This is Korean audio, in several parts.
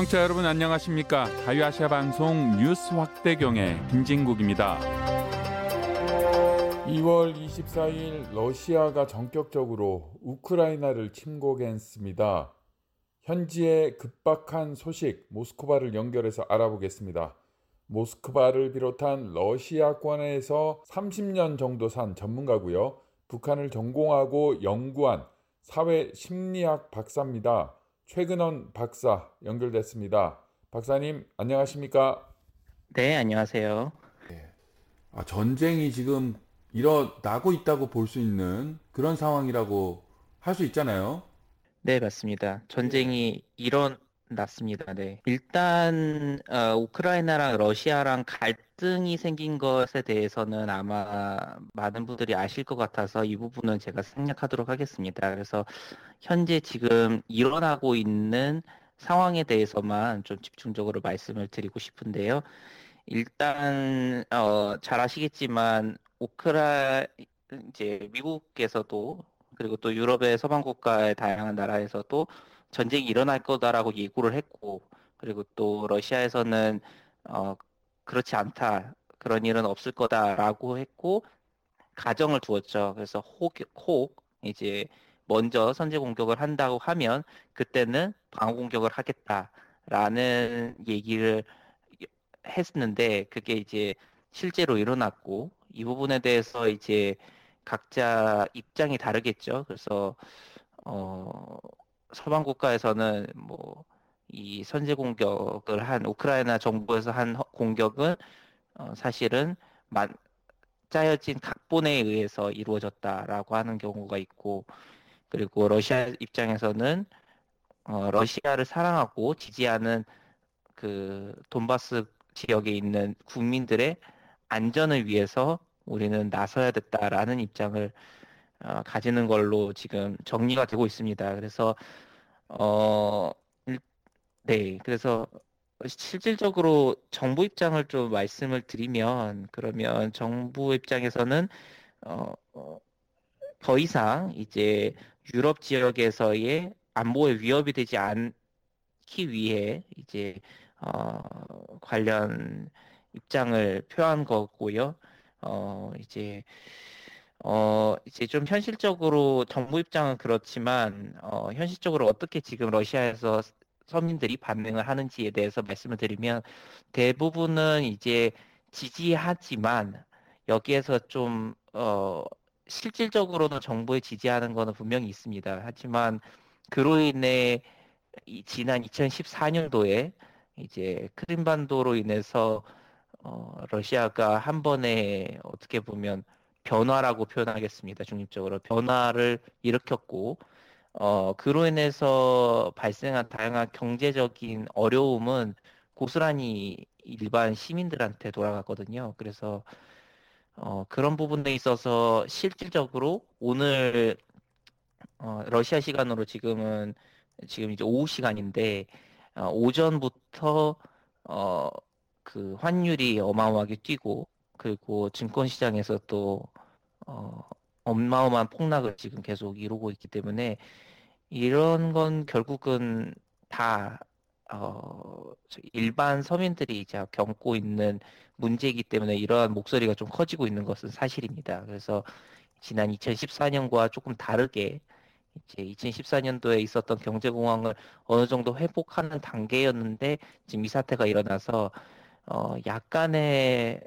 청취자 여러분 안녕하십니까? 자유아시아 방송 뉴스 확대경의 김진국입니다. 2월 24일 러시아가 전격적으로 우크라이나를 침공했습니다. 현지의 급박한 소식 모스크바를 연결해서 알아보겠습니다. 모스크바를 비롯한 러시아권에서 30년 정도 산 전문가고요. 북한을 전공하고 연구한 사회 심리학 박사입니다. 최근원 박사 연결됐습니다. 박사님 안녕하십니까? 네, 안녕하세요. 아, 전쟁이 지금 일어나고 있다고 볼 수 있는 그런 상황이라고 할 수 있잖아요. 네, 맞습니다. 전쟁이 일어났습니다. 네. 일단 어, 우크라이나랑 러시아랑 갈 등이 생긴 것에 대해서는 아마 많은 분들이 아실 것 같아서 이 부분은 제가 생략하도록 하겠습니다. 그래서 현재 지금 일어나고 있는 상황에 대해서만 좀 집중적으로 말씀을 드리고 싶은데요. 일단 어, 잘 아시겠지만 우크라 이제 미국에서도 그리고 또 유럽의 서방 국가의 다양한 나라에서도 전쟁이 일어날 거다라고 예고를 했고 그리고 또 러시아에서는 어, 그렇지 않다 그런 일은 없을 거다라고 했고 가정을 두었죠. 그래서 혹, 혹 이제 먼저 선제 공격을 한다고 하면 그때는 방어 공격을 하겠다라는 얘기를 했는데 그게 이제 실제로 일어났고 이 부분에 대해서 이제 각자 입장이 다르겠죠. 그래서 어 서방 국가에서는 뭐 이 선제 공격을 한 우크라이나 정부에서 한 공격은 어 사실은 만, 짜여진 각본에 의해서 이루어졌다라고 하는 경우가 있고 그리고 러시아 입장에서는 어 러시아를 사랑하고 지지하는 그 돈바스 지역에 있는 국민들의 안전을 위해서 우리는 나서야 됐다라는 입장을 어, 가지는 걸로 지금 정리가 되고 있습니다. 그래서 어, 네, 그래서 실질적으로 정부 입장을 좀 말씀을 드리면 그러면 정부 입장에서는 어, 어, 더 이상 이제 유럽 지역에서의 안보에 위협이 되지 않기 위해 이제 어, 관련 입장을 표한 거고요. 어, 이제, 어, 이제 좀 현실적으로 정부 입장은 그렇지만, 어, 현실적으로 어떻게 지금 러시아에서 서민들이 반응을 하는지에 대해서 말씀을 드리면, 대부분은 이제 지지하지만, 여기에서 좀, 어, 실질적으로는 정부에 지지하는 거는 분명히 있습니다. 하지만, 그로 인해, 지난 2014년도에, 이제 크림반도로 인해서 어, 러시아가 한 번에 어떻게 보면 변화라고 표현하겠습니다. 중립적으로 변화를 일으켰고 어, 그로 인해서 발생한 다양한 경제적인 어려움은 고스란히 일반 시민들한테 돌아갔거든요. 그래서 어, 그런 부분에 있어서 실질적으로 오늘 어, 러시아 시간으로 지금은 지금 이제 오후 시간인데 어, 오전부터 어, 그 환율이 어마어마하게 뛰고 그리고 증권 시장에서 또 어, 어마어마한 폭락을 지금 계속 이루고 있기 때문에 이런 건 결국은 다 어, 일반 서민들이 이제 겪고 있는 문제이기 때문에 이러한 목소리가 좀 커지고 있는 것은 사실입니다. 그래서 지난 2014년과 조금 다르게 이제 2014년도에 있었던 경제 공황을 어느 정도 회복하는 단계였는데 지금 이 사태가 일어나서 어 약간의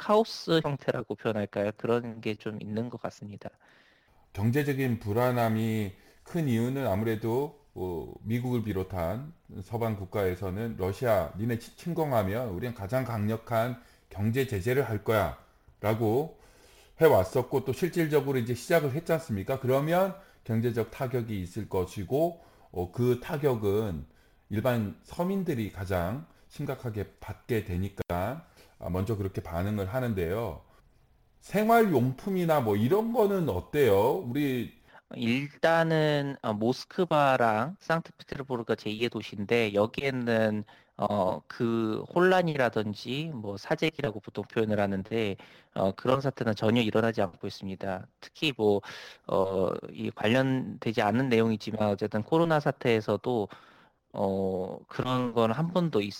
카오스 형태라고 표현할까요? 그런 게 좀 있는 것 같습니다. 경제적인 불안함이 큰 이유는 아무래도 어, 미국을 비롯한 서방 국가에서는 러시아 니네 침공하면 우리는 가장 강력한 경제 제재를 할 거야 라고 해왔었고 또 실질적으로 이제 시작을 했지 않습니까? 그러면 경제적 타격이 있을 것이고 어, 그 타격은 일반 서민들이 가장 심각하게 받게 되니까 아, 먼저 그렇게 반응을 하는데요. 생활용품이나 뭐 이런 거는 어때요? 우리 일단은 어, 모스크바랑 상트페테르부르가 제2의 도시인데 여기에는 어, 그 혼란이라든지 뭐 사재기라고 보통 표현을 하는데 어, 그런 사태는 전혀 일어나지 않고 있습니다. 특히 뭐 어, 이 관련되지 않는 내용이지만 어쨌든 코로나 사태에서도 어, 그런 건 한 번도 있,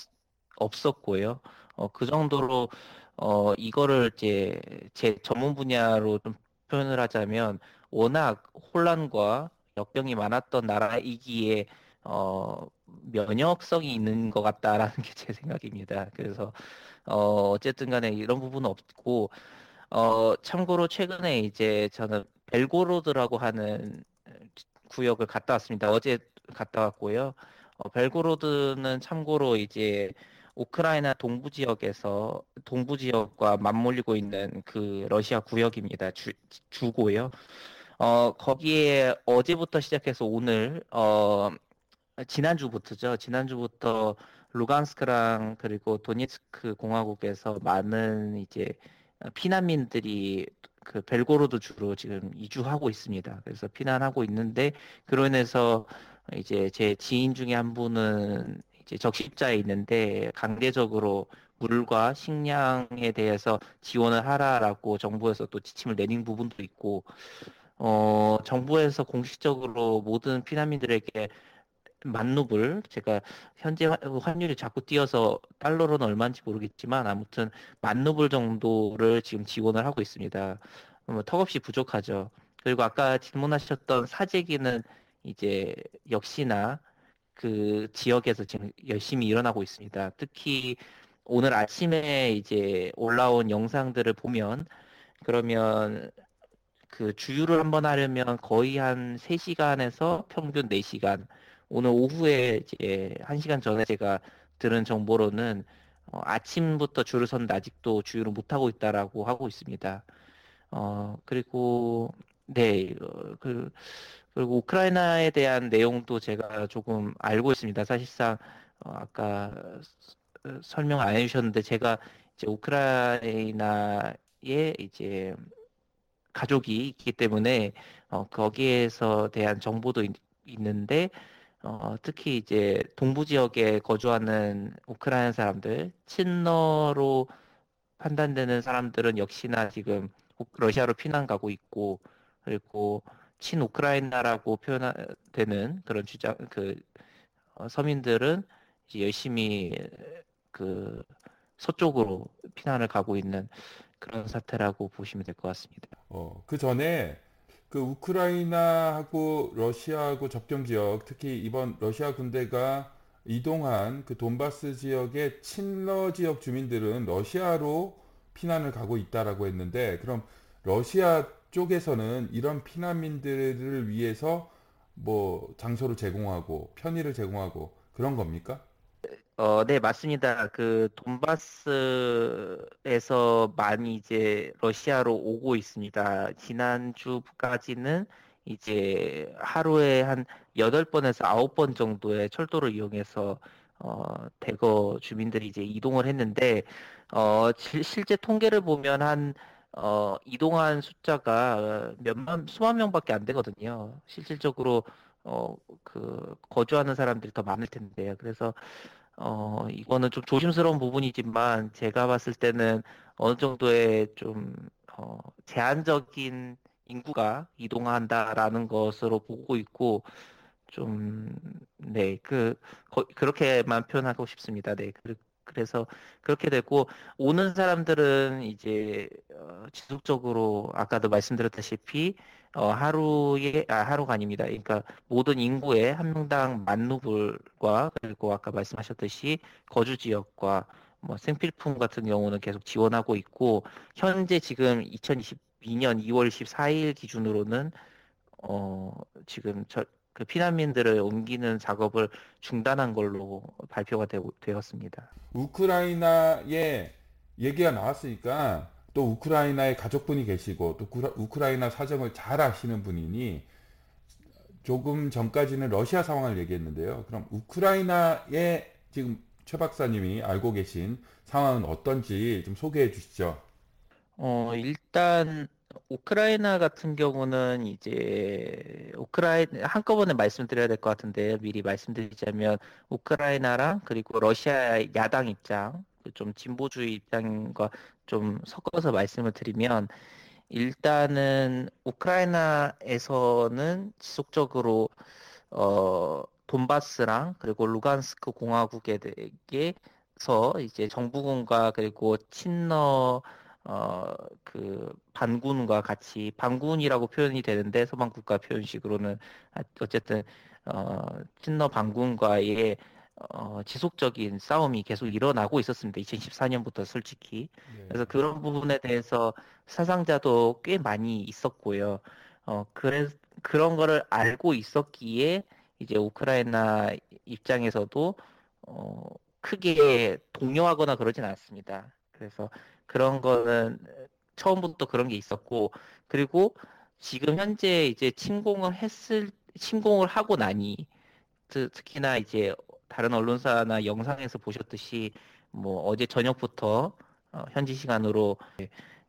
없었고요. 어, 그 정도로 어, 이거를 이제 제 전문 분야로 좀 표현을 하자면 워낙 혼란과 역병이 많았던 나라이기에 어, 면역성이 있는 것 같다라는 게 제 생각입니다. 그래서 어, 어쨌든 간에 이런 부분은 없고 어, 참고로 최근에 이제 저는 벨고로드라고 하는 구역을 갔다 왔습니다. 어제 갔다 왔고요. 어, 벨고로드는 참고로 이제 우크라이나 동부 지역에서 동부 지역과 맞물리고 있는 그 러시아 구역입니다. 주, 주고요. 어, 거기에 어제부터 시작해서 오늘 어, 지난주부터죠. 지난주부터 루간스크랑 그리고 도니츠크 공화국에서 많은 이제 피난민들이 그 벨고로드 주로 지금 이주하고 있습니다. 그래서 피난하고 있는데 그로 인해서 이제 제 지인 중에 한 분은 적십자에 있는데 강제적으로 물과 식량에 대해서 지원을 하라라고 정부에서 또 지침을 내린 부분도 있고 어 정부에서 공식적으로 모든 피난민들에게 만루블 제가 현재 환율이 자꾸 뛰어서 달러로는 얼마인지 모르겠지만 아무튼 만루블 정도를 지금 지원을 하고 있습니다. 뭐 턱없이 부족하죠. 그리고 아까 질문하셨던 사재기는 이제 역시나 그 지역에서 지금 열심히 일어나고 있습니다. 특히 오늘 아침에 이제 올라온 영상들을 보면 그러면 그 주유를 한번 하려면 거의 한 3시간에서 평균 4시간 오늘 오후에 이제 한 시간 전에 제가 들은 정보로는 어, 아침부터 줄을 섰는데 아직도 주유를 못 하고 있다라고 하고 있습니다. 어 그리고 네, 어, 그 그리고 우크라이나에 대한 내용도 제가 조금 알고 있습니다. 사실상 어, 아까 설명 안 해주셨는데 제가 이제 우크라이나에 이제 가족이 있기 때문에 어, 거기에서 대한 정보도 있, 는데 어, 특히 이제 동부 지역에 거주하는 우크라이나 사람들, 친러로 판단되는 사람들은 역시나 지금 러시아로 피난 가고 있고, 그리고 친 우크라이나라고 표현되는 그런 주장, 그 어, 서민들은 이제 열심히 그 서쪽으로 피난을 가고 있는 그런 사태라고 보시면 될 것 같습니다. 어, 그 전에 그 우크라이나하고 러시아하고 접경 지역, 특히 이번 러시아 군대가 이동한 그 돈바스 지역의 친러 지역 주민들은 러시아로 피난을 가고 있다라고 했는데, 그럼 러시아 쪽에서는 이런 피난민들을 위해서 뭐 장소를 제공하고 편의를 제공하고 그런 겁니까? 어, 네, 맞습니다. 그 돈바스에서 많이 이제 러시아로 오고 있습니다. 지난주까지는 이제 하루에 한 8번에서 9번 정도의 철도를 이용해서 어, 대거 주민들이 이제 이동을 했는데 어, 지, 실제 통계를 보면 한 어, 이동한 숫자가 몇만 수만 명밖에 안 되거든요. 실질적으로 어, 그 거주하는 사람들이 더 많을 텐데요. 그래서 어, 이거는 좀 조심스러운 부분이지만 제가 봤을 때는 어느 정도의 좀 어, 제한적인 인구가 이동한다라는 것으로 보고 있고 좀 네, 그 거, 그렇게만 표현하고 싶습니다. 네. 그, 그래서 그렇게 되고 오는 사람들은 이제 어, 지속적으로 아까도 말씀드렸다시피 어, 하루에 아 하루가 아닙니다. 그러니까 모든 인구의 한 명당 만 루블과 그리고 아까 말씀하셨듯이 거주 지역과 뭐 생필품 같은 경우는 계속 지원하고 있고 현재 지금 2022년 2월 14일 기준으로는 어 지금 저, 그 피난민들을 옮기는 작업을 중단한 걸로 발표가 되, 되었습니다. 우크라이나의 얘기가 나왔으니까 또 우크라이나에 가족분이 계시고 또 우크라이나 사정을 잘 아시는 분이니 조금 전까지는 러시아 상황을 얘기했는데요. 그럼 우크라이나의 지금 최 박사님이 알고 계신 상황은 어떤지 좀 소개해 주시죠. 어, 일단 우크라이나 같은 경우는 이제 우크라이나 한꺼번에 말씀드려야 될 것 같은데 미리 말씀드리자면 우크라이나랑 그리고 러시아 야당 입장 좀 진보주의 입장과 좀 섞어서 말씀을 드리면 일단은 우크라이나에서는 지속적으로 어 돈바스랑 그리고 루간스크 공화국에서 이제 정부군과 그리고 친러 어 그 반군과 같이 반군이라고 표현이 되는데 서방 국가 표현식으로는 아, 어쨌든 어 친러 반군과의 어, 지속적인 싸움이 계속 일어나고 있었습니다. 2014년부터 솔직히. 네. 그래서 그런 부분에 대해서 사상자도 꽤 많이 있었고요. 어, 그래, 그런 거를 알고 있었기에 이제 우크라이나 입장에서도 어, 크게 동요하거나 그러진 않습니다. 그래서 그런 거는 처음부터 그런 게 있었고 그리고 지금 현재 이제 침공을 했을 침공을 하고 나니 특히나 이제 다른 언론사나 영상에서 보셨듯이 뭐 어제 저녁부터 어, 현지 시간으로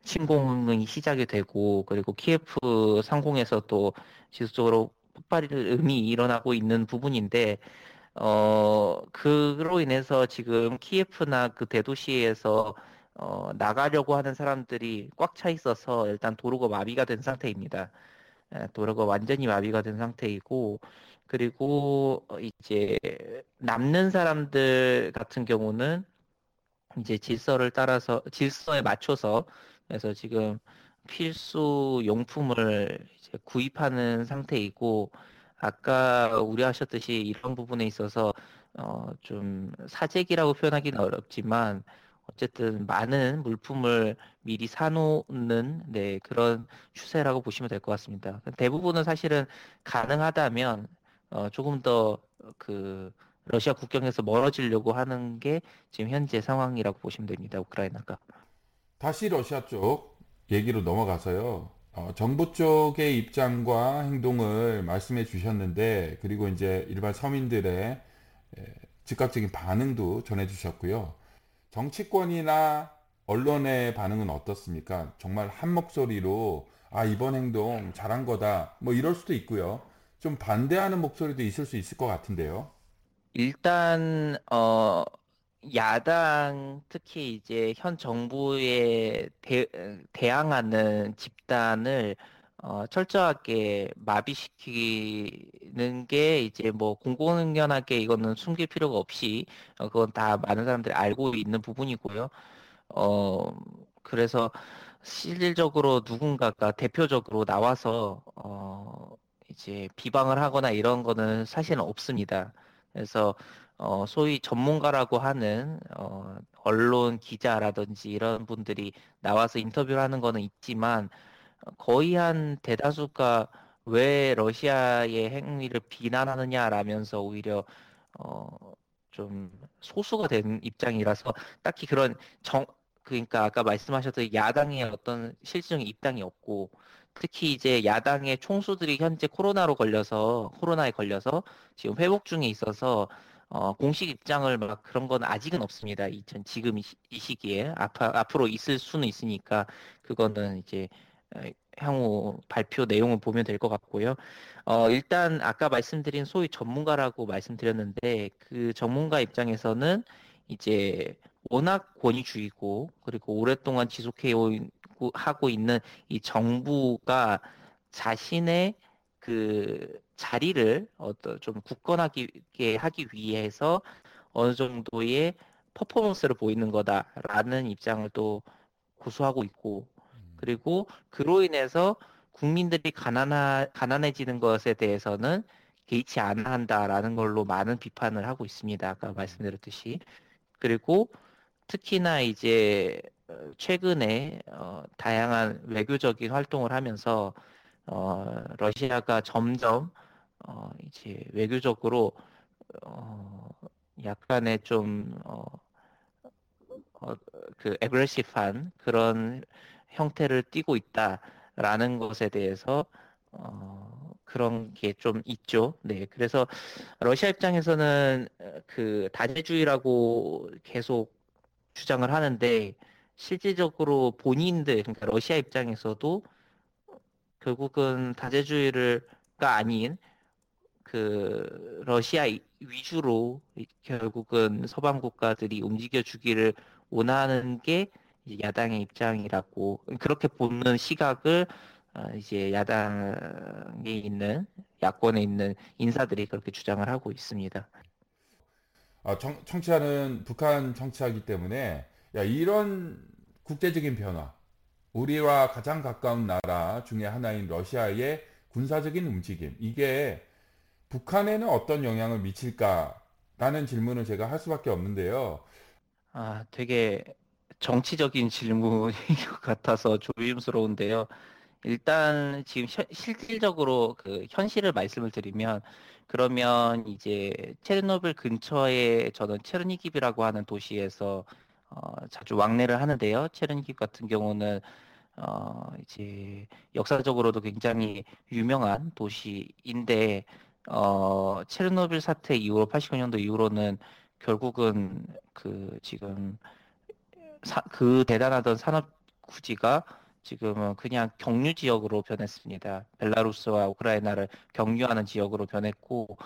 침공이 시작이 되고 그리고 키예프 상공에서 또 지속적으로 폭발음이 일어나고 있는 부분인데 어 그로 인해서 지금 키예프나 그 대도시에서 어, 나가려고 하는 사람들이 꽉 차 있어서 일단 도로가 마비가 된 상태입니다. 도로가 완전히 마비가 된 상태이고 그리고 어, 이제 남는 사람들 같은 경우는 이제 질서를 따라서 질서에 맞춰서 그래서 지금 필수 용품을 이제 구입하는 상태이고 아까 우려하셨듯이 이런 부분에 있어서 어 좀 사재기라고 표현하기는 어렵지만 어쨌든 많은 물품을 미리 사놓는 네, 그런 추세라고 보시면 될 것 같습니다. 대부분은 사실은 가능하다면 어, 조금 더그 러시아 국경에서 멀어지려고 하는 게 지금 현재 상황이라고 보시면 됩니다. 우크라이나가. 다시 러시아 쪽 얘기로 넘어가서요. 어, 정부 쪽의 입장과 행동을 말씀해 주셨는데 그리고 이제 일반 서민들의 에, 즉각적인 반응도 전해 주셨고요. 정치권이나 언론의 반응은 어떻습니까? 정말 한 목소리로 아 이번 행동 잘한 거다 뭐 이럴 수도 있고요. 좀 반대하는 목소리도 있을 수 있을 것 같은데요. 일단 어 야당 특히 이제 현 정부에 대, 대항하는 집단을 어, 철저하게 마비시키는 게 이제 뭐 공공연하게 이거는 숨길 필요가 없이 어, 그건 다 많은 사람들이 알고 있는 부분이고요. 어 그래서 실질적으로 누군가가 대표적으로 나와서 어 이제 비방을 하거나 이런 거는 사실은 없습니다. 그래서 어, 소위 전문가라고 하는 어, 언론 기자라든지 이런 분들이 나와서 인터뷰를 하는 거는 있지만 거의 한 대다수가 왜 러시아의 행위를 비난하느냐라면서 오히려 어, 좀 소수가 된 입장이라서 딱히 그런 정 그러니까 아까 말씀하셨던 야당의 어떤 실질적인 입장이 없고 특히 이제 야당의 총수들이 현재 코로나로 걸려서 코로나에 걸려서 지금 회복 중에 있어서 어, 공식 입장을 막 그런 건 아직은 없습니다. 이, 지금 이, 이 시기에 앞, 앞으로 있을 수는 있으니까 그거는 이제 어, 향후 발표 내용을 보면 될 것 같고요. 어, 일단 아까 말씀드린 소위 전문가라고 말씀드렸는데 그 전문가 입장에서는 이제 워낙 권위주의고 그리고 오랫동안 지속해 하고 있는 이 정부가 자신의 그 자리를 어떤 좀 굳건하게 하기 위해서 어느 정도의 퍼포먼스를 보이는 거다라는 입장을 또 고수하고 있고 음. 그리고 그로 인해서 국민들이 가난하, 가난해지는 것에 대해서는 개의치 않아 한다라는 걸로 많은 비판을 하고 있습니다. 아까 음. 말씀드렸듯이. 그리고 특히나 이제 어, 최근에 어, 다양한 외교적인 활동을 하면서 어, 러시아가 점점 어, 이제 외교적으로 어, 약간의 좀 어, 어, 그 에그레시브한 그런 형태를 띠고 있다라는 것에 대해서 어, 그런 게 좀 있죠. 네, 그래서 러시아 입장에서는 그 다재주의라고 계속 주장을 하는데 실질적으로 본인들 그러니까 러시아 입장에서도 결국은 다재주의를가 아닌 그 러시아 위주로 결국은 서방 국가들이 움직여 주기를 원하는 게 야당의 입장이라고 그렇게 보는 시각을 어, 이제 야당에 있는 야권에 있는 인사들이 그렇게 주장을 하고 있습니다. 아, 청, 청취자는 북한 청취자이기 때문에 야, 이런 국제적인 변화, 우리와 가장 가까운 나라 중에 하나인 러시아의 군사적인 움직임, 이게 북한에는 어떤 영향을 미칠까라는 질문을 제가 할 수밖에 없는데요. 아, 되게 정치적인 질문인 것 같아서 조심스러운데요. 일단 지금 현, 실질적으로 그 현실을 말씀을 드리면 그러면 이제 체르노빌 근처에 저는 체르니깁이라고 하는 도시에서 어, 자주 왕래를 하는데요. 체르니깁 같은 경우는 어, 이제 역사적으로도 굉장히 유명한 도시인데 어, 체르노빌 사태 이후로 89년도 이후로는 결국은 그 지금 사, 그 대단하던 산업 구지가 지금은 그냥 경유 지역으로 변했습니다. 벨라루스와 우크라이나를 경유하는 지역으로 변했고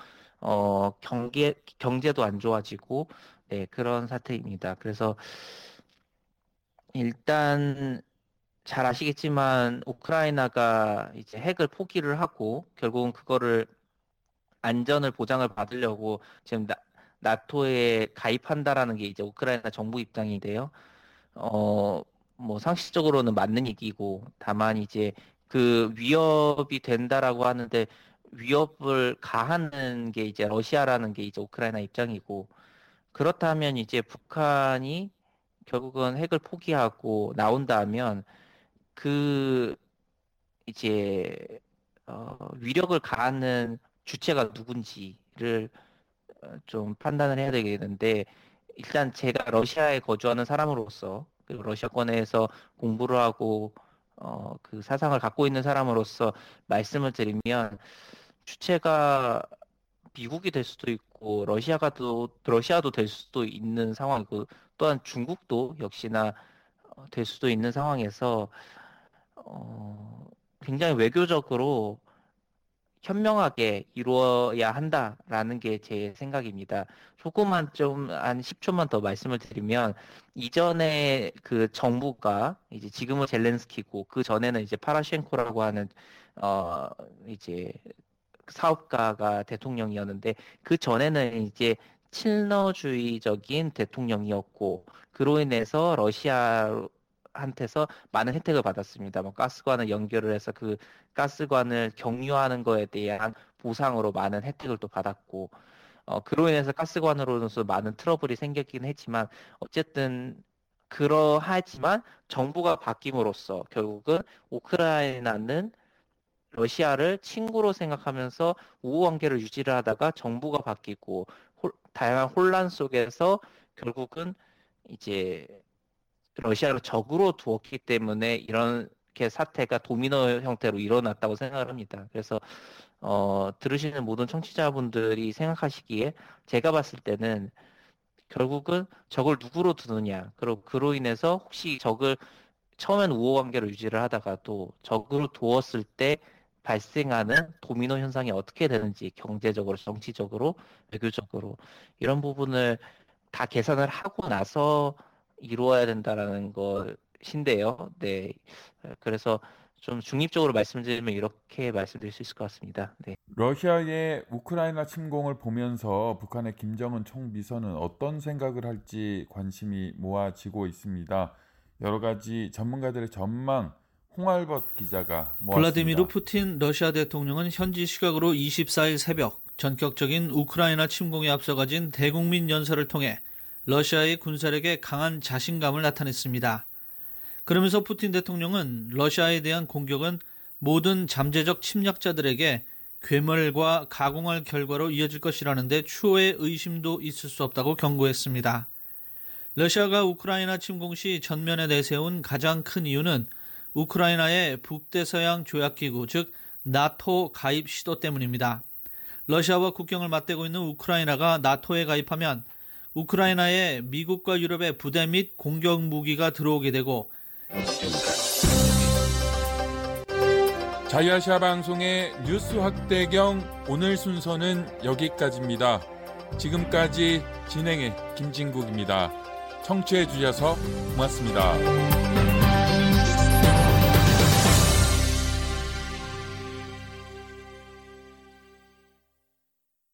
어, 경계 경제도 안 좋아지고 네, 그런 사태입니다. 그래서 일단 잘 아시겠지만 우크라이나가 이제 핵을 포기를 하고 결국은 그거를 안전을 보장을 받으려고 지금 나, 나토에 가입한다라는 게 이제 우크라이나 정부 입장인데요. 어, 뭐 상식적으로는 맞는 얘기고 다만 이제 그 위협이 된다라고 하는데 위협을 가하는 게 이제 러시아라는 게 이제 우크라이나 입장이고 그렇다면 이제 북한이 결국은 핵을 포기하고 나온다면 그 이제 어, 위력을 가하는 주체가 누군지를 어, 좀 판단을 해야 되겠는데 일단 제가 러시아에 거주하는 사람으로서 그리고 러시아권에서 공부를 하고 어, 그 사상을 갖고 있는 사람으로서 말씀을 드리면 주체가 미국이 될 수도 있고 러시아가 또 러시아도 될 수도 있는 상황이고 또한 중국도 역시나 어, 될 수도 있는 상황에서 어, 굉장히 외교적으로 현명하게 이루어야 한다라는 게 제 생각입니다. 조금만 좀 한 10초만 더 말씀을 드리면 이전에 그 정부가 이제 지금은 젤렌스키고 그 전에는 이제 파라셴코라고 하는 어 이제 사업가가 대통령이었는데 그 전에는 이제 칠러주의적인 대통령이었고 그로 인해서 러시아 한테서 많은 혜택을 받았습니다. 뭐 가스관을 연결을 해서 그 가스관을 경유하는 거에 대한 보상으로 많은 혜택을 또 받았고 어, 그로 인해서 가스관으로서 많은 트러블이 생겼긴 했지만 어쨌든 그러하지만 정부가 바뀜으로써 결국은 우크라이나는 러시아를 친구로 생각하면서 우호 관계를 유지를 하다가 정부가 바뀌고 홀, 다양한 혼란 속에서 결국은 이제 러시아를 적으로 두었기 때문에 이렇게 사태가 도미노 형태로 일어났다고 생각을 합니다. 그래서 어, 들으시는 모든 청취자분들이 생각하시기에 제가 봤을 때는 결국은 적을 누구로 두느냐 그리고 그로 인해서 혹시 적을 처음엔 우호 관계로 유지를 하다가도 적으로 두었을 때 발생하는 도미노 현상이 어떻게 되는지 경제적으로 정치적으로 외교적으로 이런 부분을 다 계산을 하고 나서 이루어야 된다라는 것인데요. 네. 그래서 좀 중립적으로 말씀드리면 이렇게 말씀드릴 수 있을 것 같습니다. 네. 러시아의 우크라이나 침공을 보면서 북한의 김정은 총비서는 어떤 생각을 할지 관심이 모아지고 있습니다. 여러 가지 전문가들의 전망 홍알벗 기자가 모았습니다. 블라디미르 푸틴 러시아 대통령은 현지 시각으로 24일 새벽 전격적인 우크라이나 침공에 앞서 가진 대국민 연설을 통해 러시아의 군사력에 강한 자신감을 나타냈습니다. 그러면서 푸틴 대통령은 러시아에 대한 공격은 모든 잠재적 침략자들에게 괴멸과 가공할 결과로 이어질 것이라는데 추호의 의심도 있을 수 없다고 경고했습니다. 러시아가 우크라이나 침공 시 전면에 내세운 가장 큰 이유는 우크라이나의 북대서양 조약기구, 즉 나토 가입 시도 때문입니다. 러시아와 국경을 맞대고 있는 우크라이나가 나토에 가입하면 우크라이나에 미국과 유럽의 부대 및 공격 무기가 들어오게 되고 자유아시아 방송의 뉴스 확대경 오늘 순서는 여기까지입니다. 지금까지 진행의 김진국입니다. 청취해 주셔서 고맙습니다.